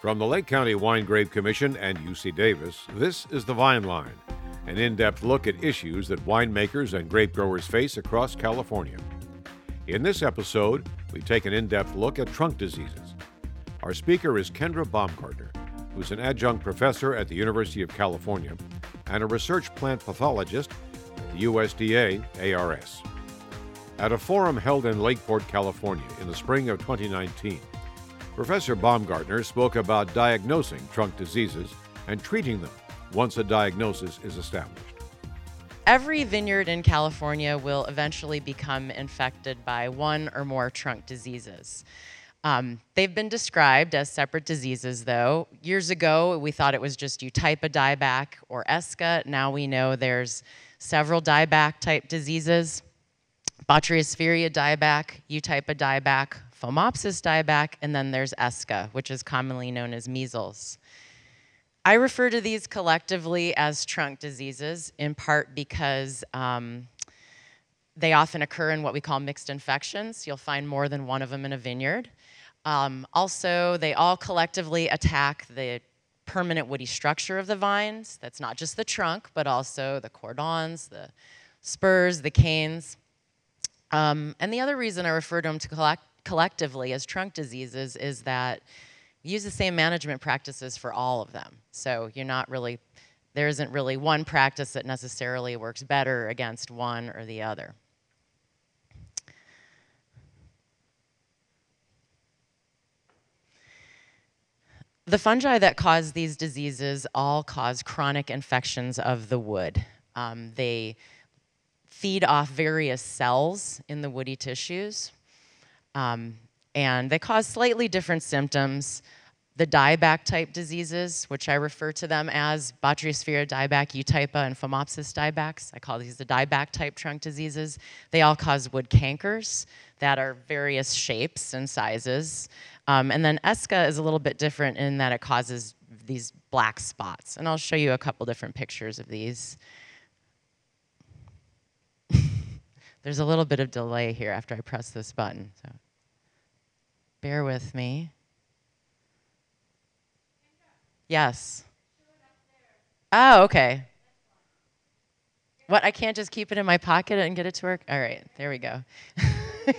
From the Lake County Wine Grape Commission and UC Davis, this is the Vine Line, an in depth look at issues that winemakers and grape growers face across California. In this episode, we take an in depth look at trunk diseases. Our speaker is Kendra Baumgartner, who's an adjunct professor at the University of California and a research plant pathologist at the USDA ARS. At a forum held in Lakeport, California in the spring of 2019, Professor Baumgartner spoke about diagnosing trunk diseases and treating them once a diagnosis is established. Every vineyard in California will eventually become infected by one or more trunk diseases. Um, they've been described as separate diseases, though. Years ago, we thought it was just Eutypa dieback or ESCA. Now we know there's several dieback type diseases. Botryosphaeria dieback, Eutypa dieback, Phomopsis dieback, and then there's ESCA, which is commonly known as measles. I refer to these collectively as trunk diseases, in part because um, they often occur in what we call mixed infections. You'll find more than one of them in a vineyard. Um, also, they all collectively attack the permanent woody structure of the vines. That's not just the trunk, but also the cordons, the spurs, the canes. Um, and the other reason I refer to them to collect collectively as trunk diseases is that use the same management practices for all of them. So you're not really, there isn't really one practice that necessarily works better against one or the other. The fungi that cause these diseases all cause chronic infections of the wood. Um, they feed off various cells in the woody tissues, um, and they cause slightly different symptoms. The dieback type diseases, which I refer to them as Botryosphaeria dieback, Eutypa, and Phomopsis diebacks, I call these the dieback type trunk diseases. They all cause wood cankers that are various shapes and sizes. Um, and then ESCA is a little bit different in that it causes these black spots. And I'll show you a couple different pictures of these. There's a little bit of delay here after I press this button. So bear with me. Yes. Oh, okay. What, I can't just keep it in my pocket and get it to work? All right, there we go.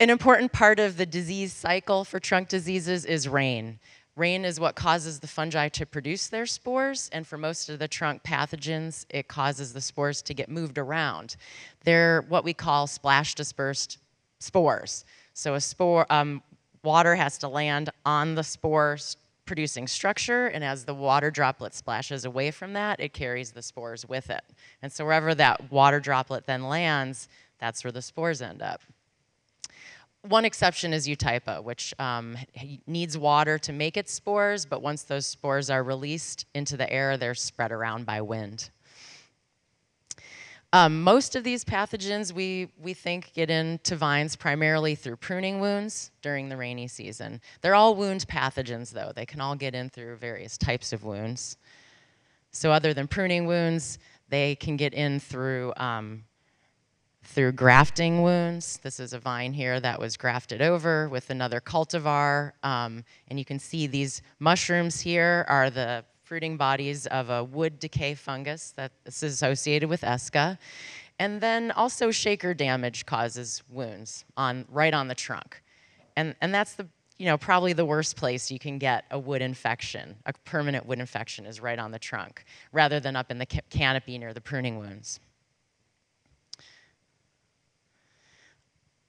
An important part of the disease cycle for trunk diseases is rain. Rain is what causes the fungi to produce their spores, and for most of the trunk pathogens, it causes the spores to get moved around. They're what we call splash dispersed spores. So a spore, um, water has to land on the spores producing structure, and as the water droplet splashes away from that, it carries the spores with it. And so wherever that water droplet then lands, that's where the spores end up one exception is Eutypa, which um, needs water to make its spores, but once those spores are released into the air, they're spread around by wind. Um, most of these pathogens we, we think get into vines primarily through pruning wounds during the rainy season. They're all wound pathogens, though. They can all get in through various types of wounds. So, other than pruning wounds, they can get in through um, through grafting wounds. This is a vine here that was grafted over with another cultivar. Um, and you can see these mushrooms here are the fruiting bodies of a wood decay fungus that is associated with ESCA. And then also shaker damage causes wounds on right on the trunk. And, and that's the you know, probably the worst place you can get a wood infection, a permanent wood infection is right on the trunk, rather than up in the canopy near the pruning wounds.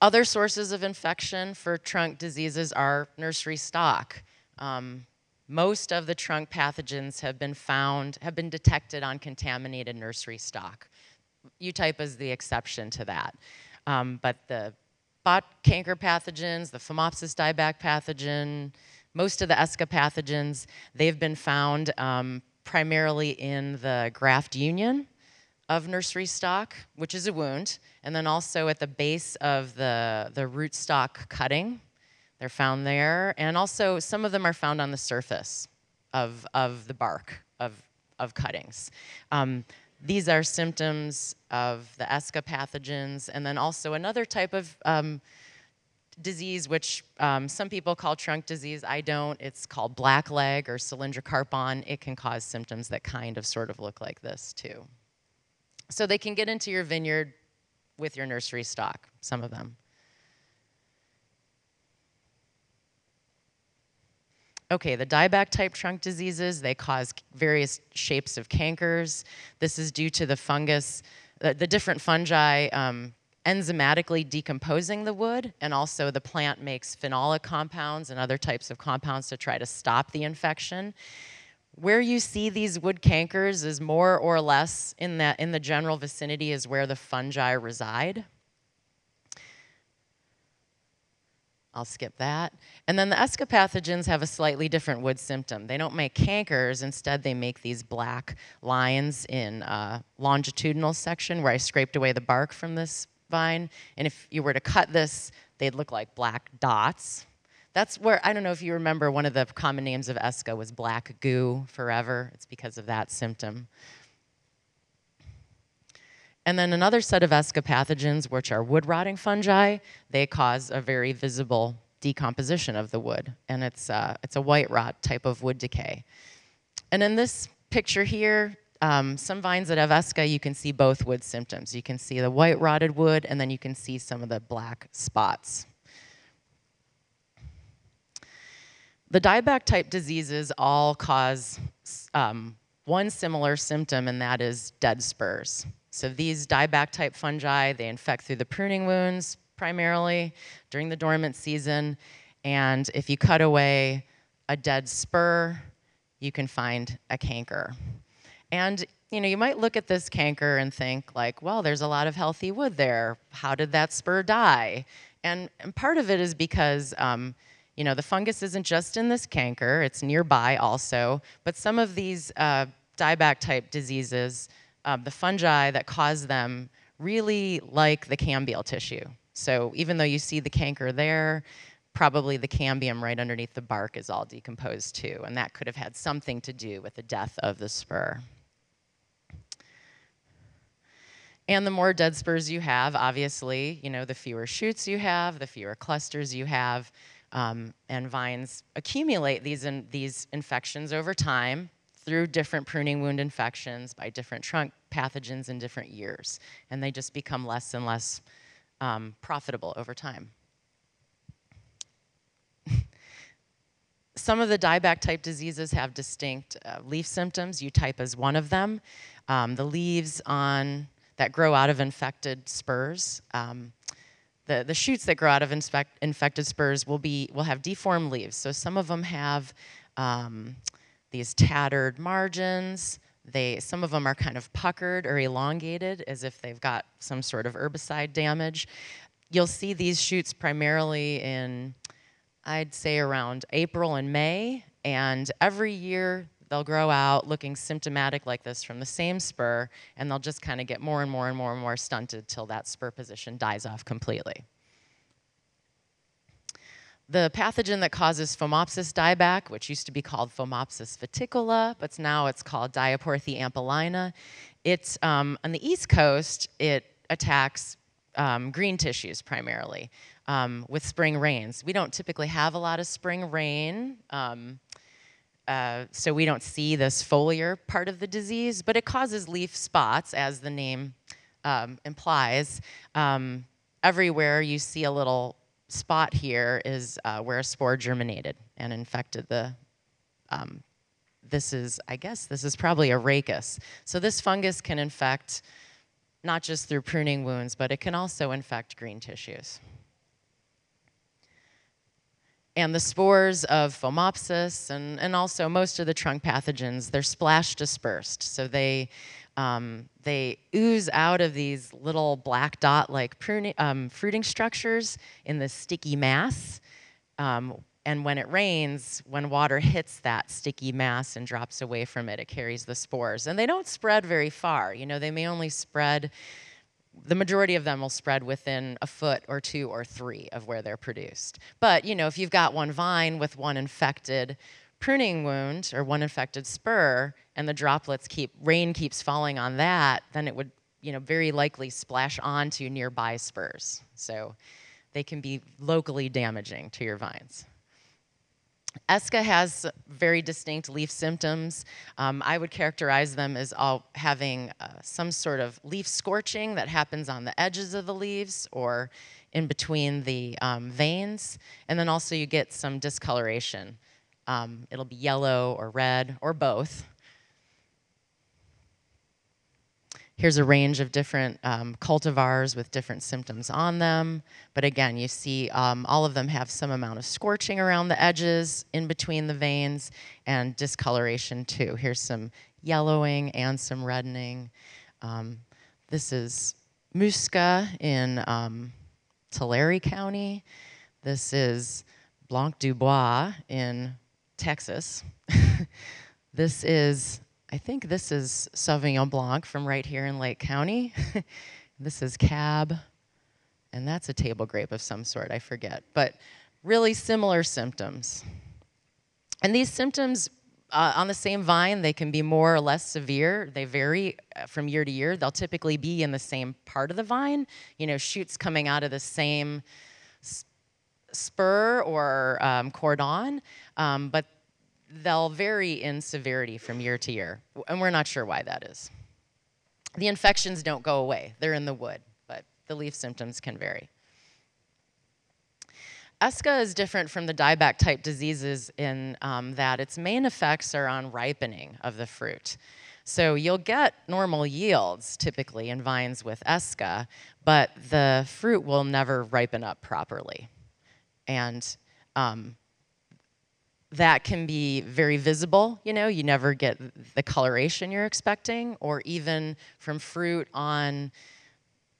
Other sources of infection for trunk diseases are nursery stock. Um, most of the trunk pathogens have been found, have been detected on contaminated nursery stock. Eutypa is the exception to that. Um, but the bot canker pathogens, the Phomopsis dieback pathogen, most of the ESCA pathogens, they've been found um, primarily in the graft union of nursery stock, which is a wound, and then also at the base of the, the rootstock cutting. They're found there, and also some of them are found on the surface of, of the bark of, of cuttings. Um, these are symptoms of the ESCA pathogens, and then also another type of um, disease, which um, some people call trunk disease, I don't. It's called black leg or cylindrocarpon. It can cause symptoms that kind of sort of look like this too. So they can get into your vineyard with your nursery stock, some of them. Okay, the dieback type trunk diseases, they cause various shapes of cankers. This is due to the fungus, the, the different fungi um, enzymatically decomposing the wood, and also the plant makes phenolic compounds and other types of compounds to try to stop the infection. Where you see these wood cankers is more or less in, that, in the general vicinity is where the fungi reside. I'll skip that. And then the Esca pathogens have a slightly different wood symptom. They don't make cankers, instead, they make these black lines in longitudinal section where I scraped away the bark from this vine. And if you were to cut this, they'd look like black dots. That's where, I don't know if you remember, one of the common names of Esca was black goo forever. It's because of that symptom. And then another set of ESCA pathogens, which are wood rotting fungi, they cause a very visible decomposition of the wood. And it's, uh, it's a white rot type of wood decay. And in this picture here, um, some vines that have esca, you can see both wood symptoms. You can see the white rotted wood, and then you can see some of the black spots. The dieback type diseases all cause um, one similar symptom, and that is dead spurs. So these dieback type fungi, they infect through the pruning wounds primarily during the dormant season. And if you cut away a dead spur, you can find a canker. And you know, you might look at this canker and think like, well, there's a lot of healthy wood there. How did that spur die? And, and part of it is because um, you know, the fungus isn't just in this canker, it's nearby also, but some of these uh, dieback type diseases, uh, the fungi that cause them really like the cambial tissue. So even though you see the canker there, probably the cambium right underneath the bark is all decomposed too, and that could have had something to do with the death of the spur. And the more dead spurs you have, obviously, you know, the fewer shoots you have, the fewer clusters you have, um, and vines accumulate these, in, these infections over time through different pruning wound infections by different trunk pathogens in different years. And they just become less and less um, profitable over time. Some of the dieback type diseases have distinct uh, leaf symptoms. Eutypa is one of them. Um, the leaves on that grow out of infected spurs um, the, the shoots that grow out of infect, infected spurs will, be, will have deformed leaves. So some of them have um, these tattered margins. They, some of them are kind of puckered or elongated as if they've got some sort of herbicide damage. You'll see these shoots primarily in, I'd say, around April and May. And every year they'll grow out looking symptomatic like this from the same spur, and they'll just kind of get more and more and more and more stunted till that spur position dies off completely. The pathogen that causes Phomopsis dieback, which used to be called Phomopsis viticola, but now it's called Diaporthe ampelina, it's um, on the East Coast, it attacks um, green tissues primarily um, with spring rains. We don't typically have a lot of spring rain. Um, uh, so we don't see this foliar part of the disease, but it causes leaf spots, as the name um, implies. Um, everywhere you see a little spot here is uh, where a spore germinated and infected the. Um, this is, I guess, this is probably a rachis. So this fungus can infect not just through pruning wounds, but it can also infect green tissues. And the spores of Phomopsis and, and also most of the trunk pathogens, they're splash dispersed. So they, um, they ooze out of these little black dot like um, fruiting structures in this sticky mass. Um, and when it rains, when water hits that sticky mass and drops away from it, it carries the spores. And they don't spread very far. You know, they may only spread the majority of them will spread within a foot or two or three of where they're produced. But, you know, if you've got one vine with one infected pruning wound or one infected spur and the droplets keep, rain keeps falling on that, then it would, you know, very likely splash onto nearby spurs. So they can be locally damaging to your vines. Esca has very distinct leaf symptoms. Um, I would characterize them as all having uh, some sort of leaf scorching that happens on the edges of the leaves or in between the um, veins. And then also you get some discoloration. Um, it'll be yellow or red or both. Here's a range of different um, cultivars with different symptoms on them. But again, you see um, all of them have some amount of scorching around the edges in between the veins and discoloration too. Here's some yellowing and some reddening. Um, this is Muscat in um, Tulare County. This is Blanc du Bois in Texas. this is I think this is Sauvignon Blanc from right here in Lake County. this is Cab, and that's a table grape of some sort, I forget. But really similar symptoms. And these symptoms uh, on the same vine, they can be more or less severe. They vary uh, from year to year. They'll typically be in the same part of the vine, you know, shoots coming out of the same spur or um, cordon, um, but they'll vary in severity from year to year, and we're not sure why that is. The infections don't go away, they're in the wood, but the leaf symptoms can vary. Esca is different from the dieback type diseases in um, that its main effects are on ripening of the fruit. So you'll get normal yields typically in vines with Esca, but the fruit will never ripen up properly. And um, that can be very visible, you know, you never get the coloration you're expecting, or even from fruit on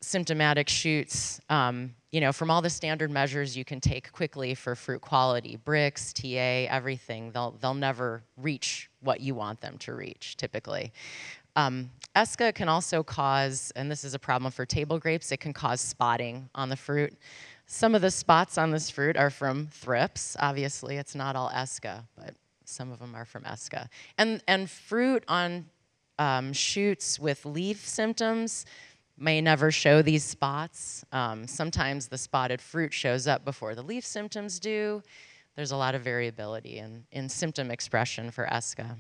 symptomatic shoots, um, you know, from all the standard measures you can take quickly for fruit quality, Brix, TA, everything, they'll, they'll never reach what you want them to reach, typically. Um, ESCA can also cause, and this is a problem for table grapes, it can cause spotting on the fruit. Some of the spots on this fruit are from thrips. Obviously, it's not all Esca, but some of them are from Esca. And, and fruit on um, shoots with leaf symptoms may never show these spots. Um, sometimes the spotted fruit shows up before the leaf symptoms do. There's a lot of variability in, in symptom expression for Esca.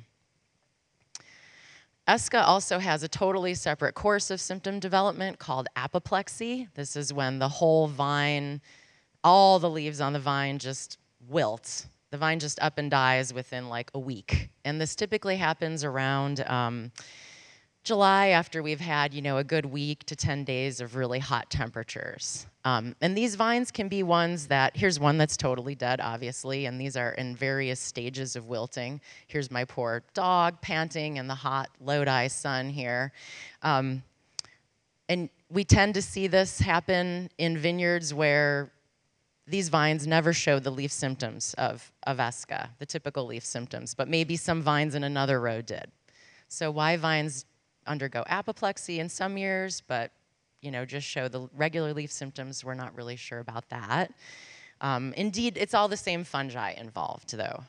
ESCA also has a totally separate course of symptom development called apoplexy. This is when the whole vine, all the leaves on the vine just wilt. The vine just up and dies within like a week. And this typically happens around um, July after we've had, you know, a good week to 10 days of really hot temperatures. Um, and these vines can be ones that, here's one that's totally dead, obviously, and these are in various stages of wilting. Here's my poor dog panting in the hot Lodi sun here. Um, and we tend to see this happen in vineyards where these vines never show the leaf symptoms of, of Esca, the typical leaf symptoms, but maybe some vines in another row did. So why vines undergo apoplexy in some years, but you know, just show the regular leaf symptoms. We're not really sure about that. Um, indeed, it's all the same fungi involved, though.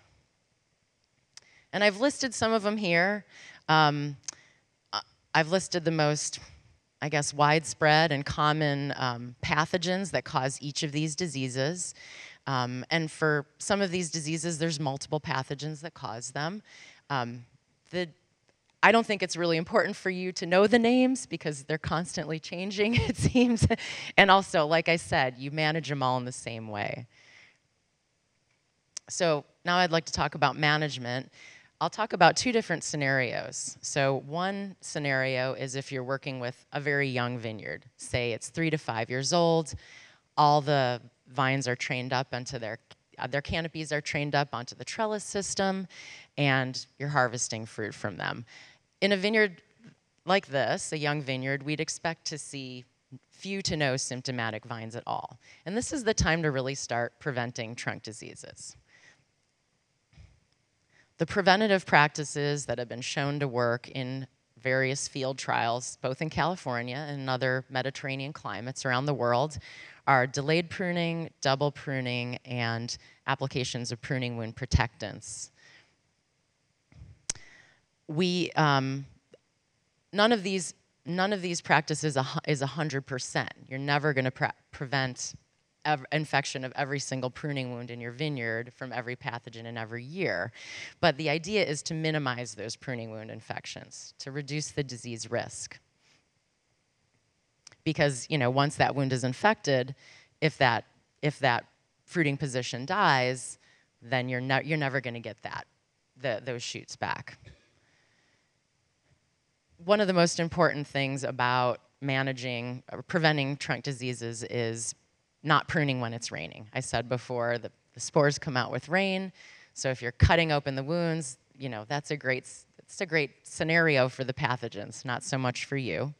And I've listed some of them here. Um, I've listed the most, I guess, widespread and common um, pathogens that cause each of these diseases. Um, and for some of these diseases, there's multiple pathogens that cause them. Um, the I don't think it's really important for you to know the names because they're constantly changing, it seems. and also, like I said, you manage them all in the same way. So now I'd like to talk about management. I'll talk about two different scenarios. So one scenario is if you're working with a very young vineyard, say it's three to five years old, all the vines are trained up into their Uh, their canopies are trained up onto the trellis system, and you're harvesting fruit from them in a vineyard like this, a young vineyard, we'd expect to see few to no symptomatic vines at all. And this is the time to really start preventing trunk diseases. The preventative practices that have been shown to work in various field trials, both in California and other Mediterranean climates around the world, are delayed pruning, double pruning, and applications of pruning wound protectants we um, none of these none of these practices is a hundred percent. You're never going to pre prevent infection of every single pruning wound in your vineyard from every pathogen in every year. But the idea is to minimize those pruning wound infections, to reduce the disease risk. Because, you know, once that wound is infected, if that, if that fruiting position dies, then you're, ne- you're never going to get that, the, those shoots back. One of the most important things about managing or preventing trunk diseases is not pruning when it's raining. I said before the, the spores come out with rain, so if you're cutting open the wounds, you know that's a great it's a great scenario for the pathogens, not so much for you.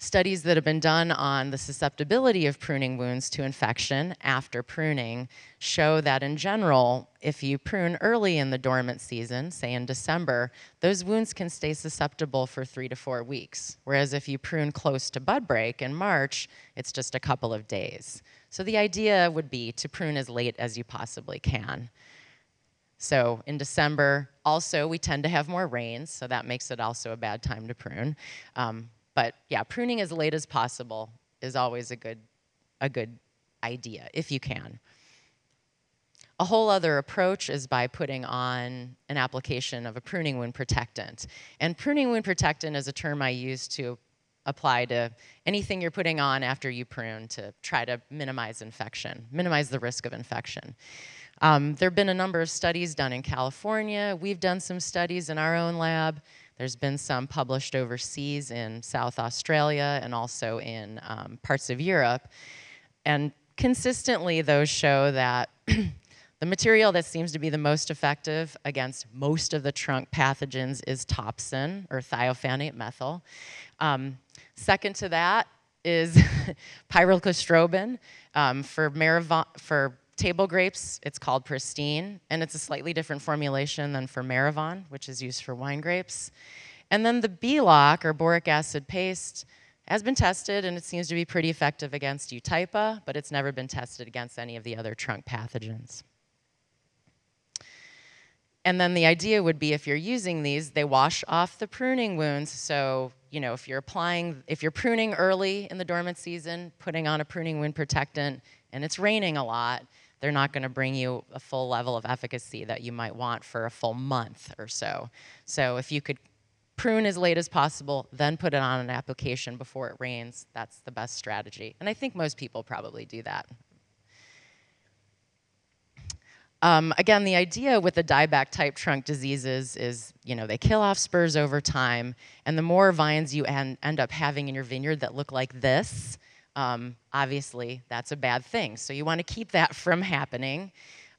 Studies that have been done on the susceptibility of pruning wounds to infection after pruning show that in general, if you prune early in the dormant season, say in December, those wounds can stay susceptible for three to four weeks. Whereas if you prune close to bud break in March, it's just a couple of days. So the idea would be to prune as late as you possibly can. So in December, also, we tend to have more rains, so that makes it also a bad time to prune. Um, but yeah, pruning as late as possible is always a good, a good idea, if you can. A whole other approach is by putting on an application of a pruning wound protectant. And pruning wound protectant is a term I use to apply to anything you're putting on after you prune to try to minimize infection, minimize the risk of infection. Um, there have been a number of studies done in California. We've done some studies in our own lab. There's been some published overseas in South Australia and also in um, parts of Europe. And consistently, those show that the material that seems to be the most effective against most of the trunk pathogens is topsin or thiophanate methyl. Um, second to that is pyraclostrobin um, for, for table grapes, it's called Pristine, and it's a slightly different formulation than for Merivon, which is used for wine grapes. And then the B-lock, or boric acid paste, has been tested and it seems to be pretty effective against Eutypa, but it's never been tested against any of the other trunk pathogens. And then the idea would be if you're using these, they wash off the pruning wounds. So, you know, if you're applying, if you're pruning early in the dormant season, putting on a pruning wound protectant, and it's raining a lot, they're not going to bring you a full level of efficacy that you might want for a full month or so. So if you could prune as late as possible, then put it on an application before it rains, that's the best strategy. And I think most people probably do that. Um, again, the idea with the dieback type trunk diseases is, you know, they kill off spurs over time, and the more vines you end, end up having in your vineyard that look like this, um, obviously that's a bad thing. So you want to keep that from happening.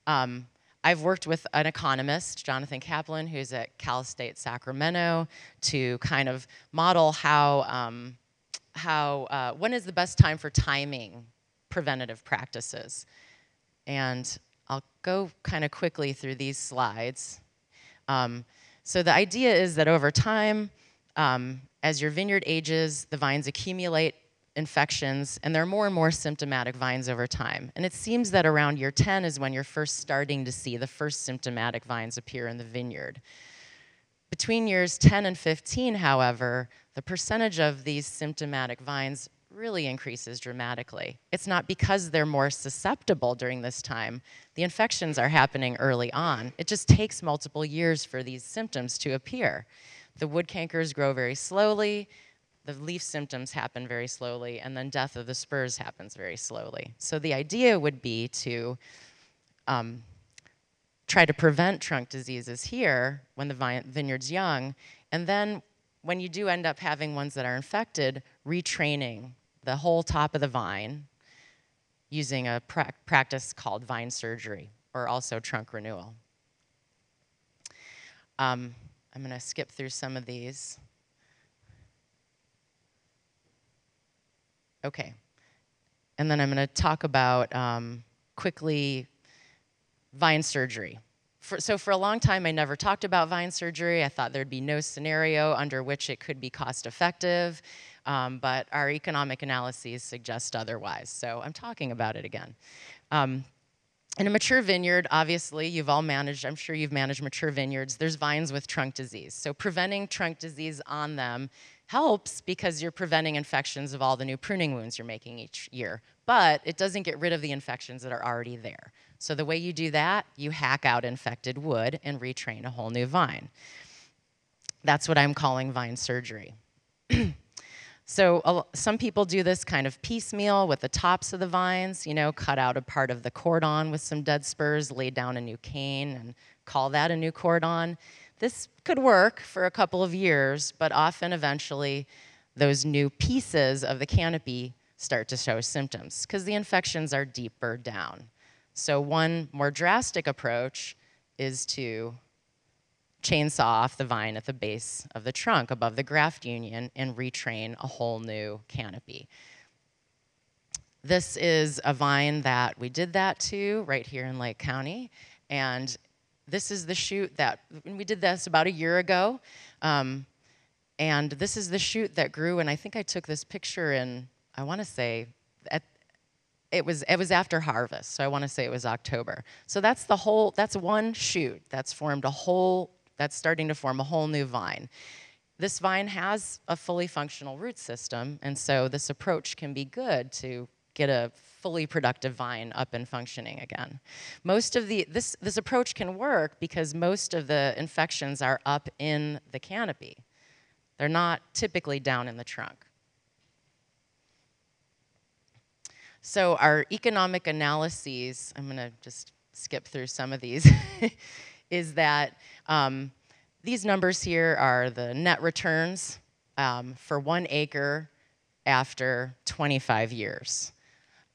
Um, I've worked with an economist, Jonathan Kaplan, who's at Cal State Sacramento, to kind of model how, um, how uh, when is the best time for timing preventative practices. And I'll go kind of quickly through these slides. Um, so the idea is that over time, um, as your vineyard ages, the vines accumulate infections, and there are more and more symptomatic vines over time. And it seems that around year 10 is when you're first starting to see the first symptomatic vines appear in the vineyard. Between years 10 and 15, however, the percentage of these symptomatic vines really increases dramatically. It's not because they're more susceptible during this time. The infections are happening early on. It just takes multiple years for these symptoms to appear. The wood cankers grow very slowly, the leaf symptoms happen very slowly, and then death of the spurs happens very slowly. So the idea would be to um, try to prevent trunk diseases here when the vineyard's young, and then when you do end up having ones that are infected, retraining the whole top of the vine using a pra practice called vine surgery, or also trunk renewal. Um, I'm going to skip through some of these. Okay. And then I'm going to talk about um, quickly vine surgery. For, so for a long time, I never talked about vine surgery. I thought there'd be no scenario under which it could be cost effective, um, but our economic analyses suggest otherwise. So I'm talking about it again. Um, in a mature vineyard, obviously, you've all managed, I'm sure you've managed mature vineyards, there's vines with trunk disease. So preventing trunk disease on them helps because you're preventing infections of all the new pruning wounds you're making each year. But it doesn't get rid of the infections that are already there. So the way you do that, you hack out infected wood and retrain a whole new vine. That's what I'm calling vine surgery. so some people do this kind of piecemeal with the tops of the vines, you know, cut out a part of the cordon with some dead spurs, lay down a new cane, and call that a new cordon. This could work for a couple of years, but often eventually those new pieces of the canopy start to show symptoms because the infections are deeper down. So one more drastic approach is to chainsaw off the vine at the base of the trunk above the graft union and retrain a whole new canopy. This is a vine that we did that to right here in Lake County, and this is the shoot that we did this about a year ago. Um, and this is the shoot that grew, and I think I took this picture in, I want to say, at, it was it was after harvest, so I want to say it was October. So that's the whole. That's one shoot that's formed a whole. That's starting to form a whole new vine. This vine has a fully functional root system, and so this approach can be good to get a fully productive vine up and functioning again. Most of the, this, this approach can work because most of the infections are up in the canopy. They're not typically down in the trunk. So our economic analyses, I'm gonna just skip through some of these, is that um, these numbers here are the net returns um, for one acre after 25 years.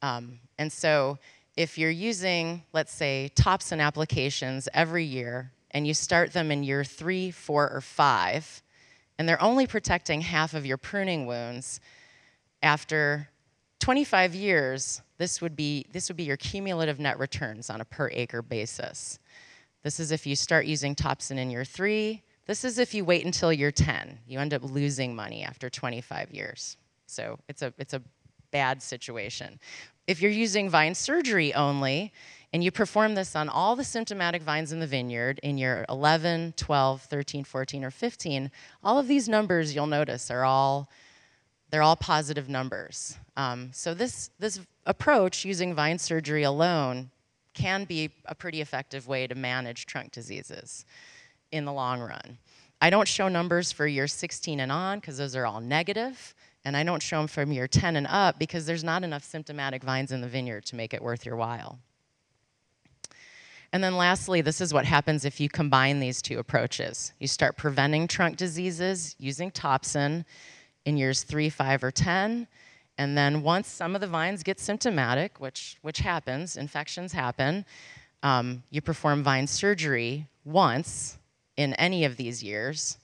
Um, and so if you're using, let's say, Topsin applications every year, and you start them in year three, four, or five, and they're only protecting half of your pruning wounds, after 25 years, this would be, this would be your cumulative net returns on a per acre basis. This is if you start using Topsin in year three. This is if you wait until year 10. You end up losing money after 25 years. So it's a, it's a bad situation. If you're using vine surgery only, and you perform this on all the symptomatic vines in the vineyard in year 11, 12, 13, 14, or 15, all of these numbers you'll notice are all they're all positive numbers. Um, so this this approach using vine surgery alone can be a pretty effective way to manage trunk diseases in the long run. I don't show numbers for year 16 and on because those are all negative. And I don't show them from year 10 and up because there's not enough symptomatic vines in the vineyard to make it worth your while. And then lastly, this is what happens if you combine these two approaches. You start preventing trunk diseases using Topsin in years three, five, or 10. And then once some of the vines get symptomatic, which, which happens, infections happen, um, you perform vine surgery once in any of these years.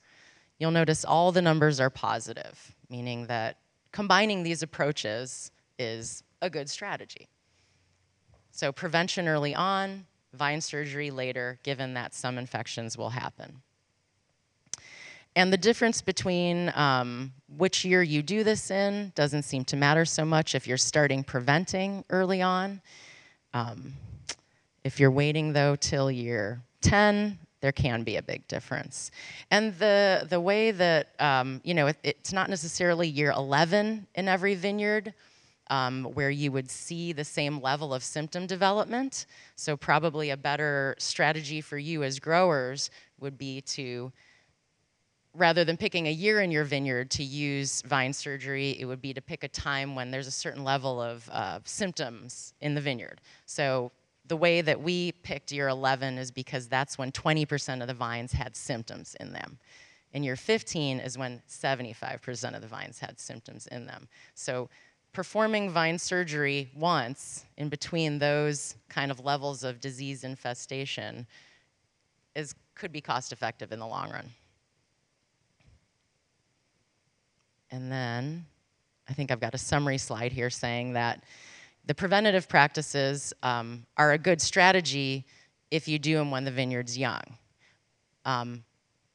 You'll notice all the numbers are positive meaning that combining these approaches is a good strategy. So prevention early on, vine surgery later, given that some infections will happen. And the difference between um, which year you do this in doesn't seem to matter so much if you're starting preventing early on. Um, if you're waiting, though, till year 10, there can be a big difference. And the, the way that, um, you know, it, it's not necessarily year 11 in every vineyard um, where you would see the same level of symptom development. So, probably a better strategy for you as growers would be to, rather than picking a year in your vineyard to use vine surgery, it would be to pick a time when there's a certain level of uh, symptoms in the vineyard. So, the way that we picked year 11 is because that's when 20% of the vines had symptoms in them. And year 15 is when 75% of the vines had symptoms in them. So performing vine surgery once in between those kind of levels of disease infestation is, could be cost effective in the long run. And then I think I've got a summary slide here saying that the preventative practices um, are a good strategy if you do them when the vineyard's young. Um,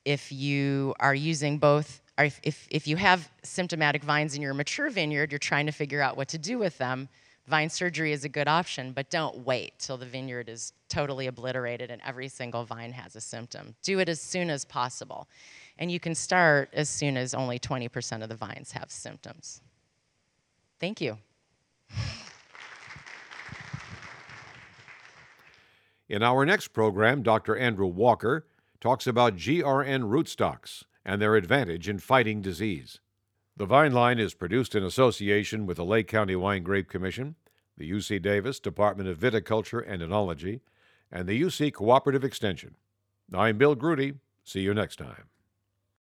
if you are using both, if, if, if you have symptomatic vines in your mature vineyard, you're trying to figure out what to do with them, vine surgery is a good option, but don't wait till the vineyard is totally obliterated and every single vine has a symptom. Do it as soon as possible. and you can start as soon as only 20% of the vines have symptoms. Thank you. In our next program, Dr. Andrew Walker talks about GRN rootstocks and their advantage in fighting disease. The Vine Line is produced in association with the Lake County Wine Grape Commission, the UC Davis Department of Viticulture and Enology, and the UC Cooperative Extension. I'm Bill Grudy. See you next time.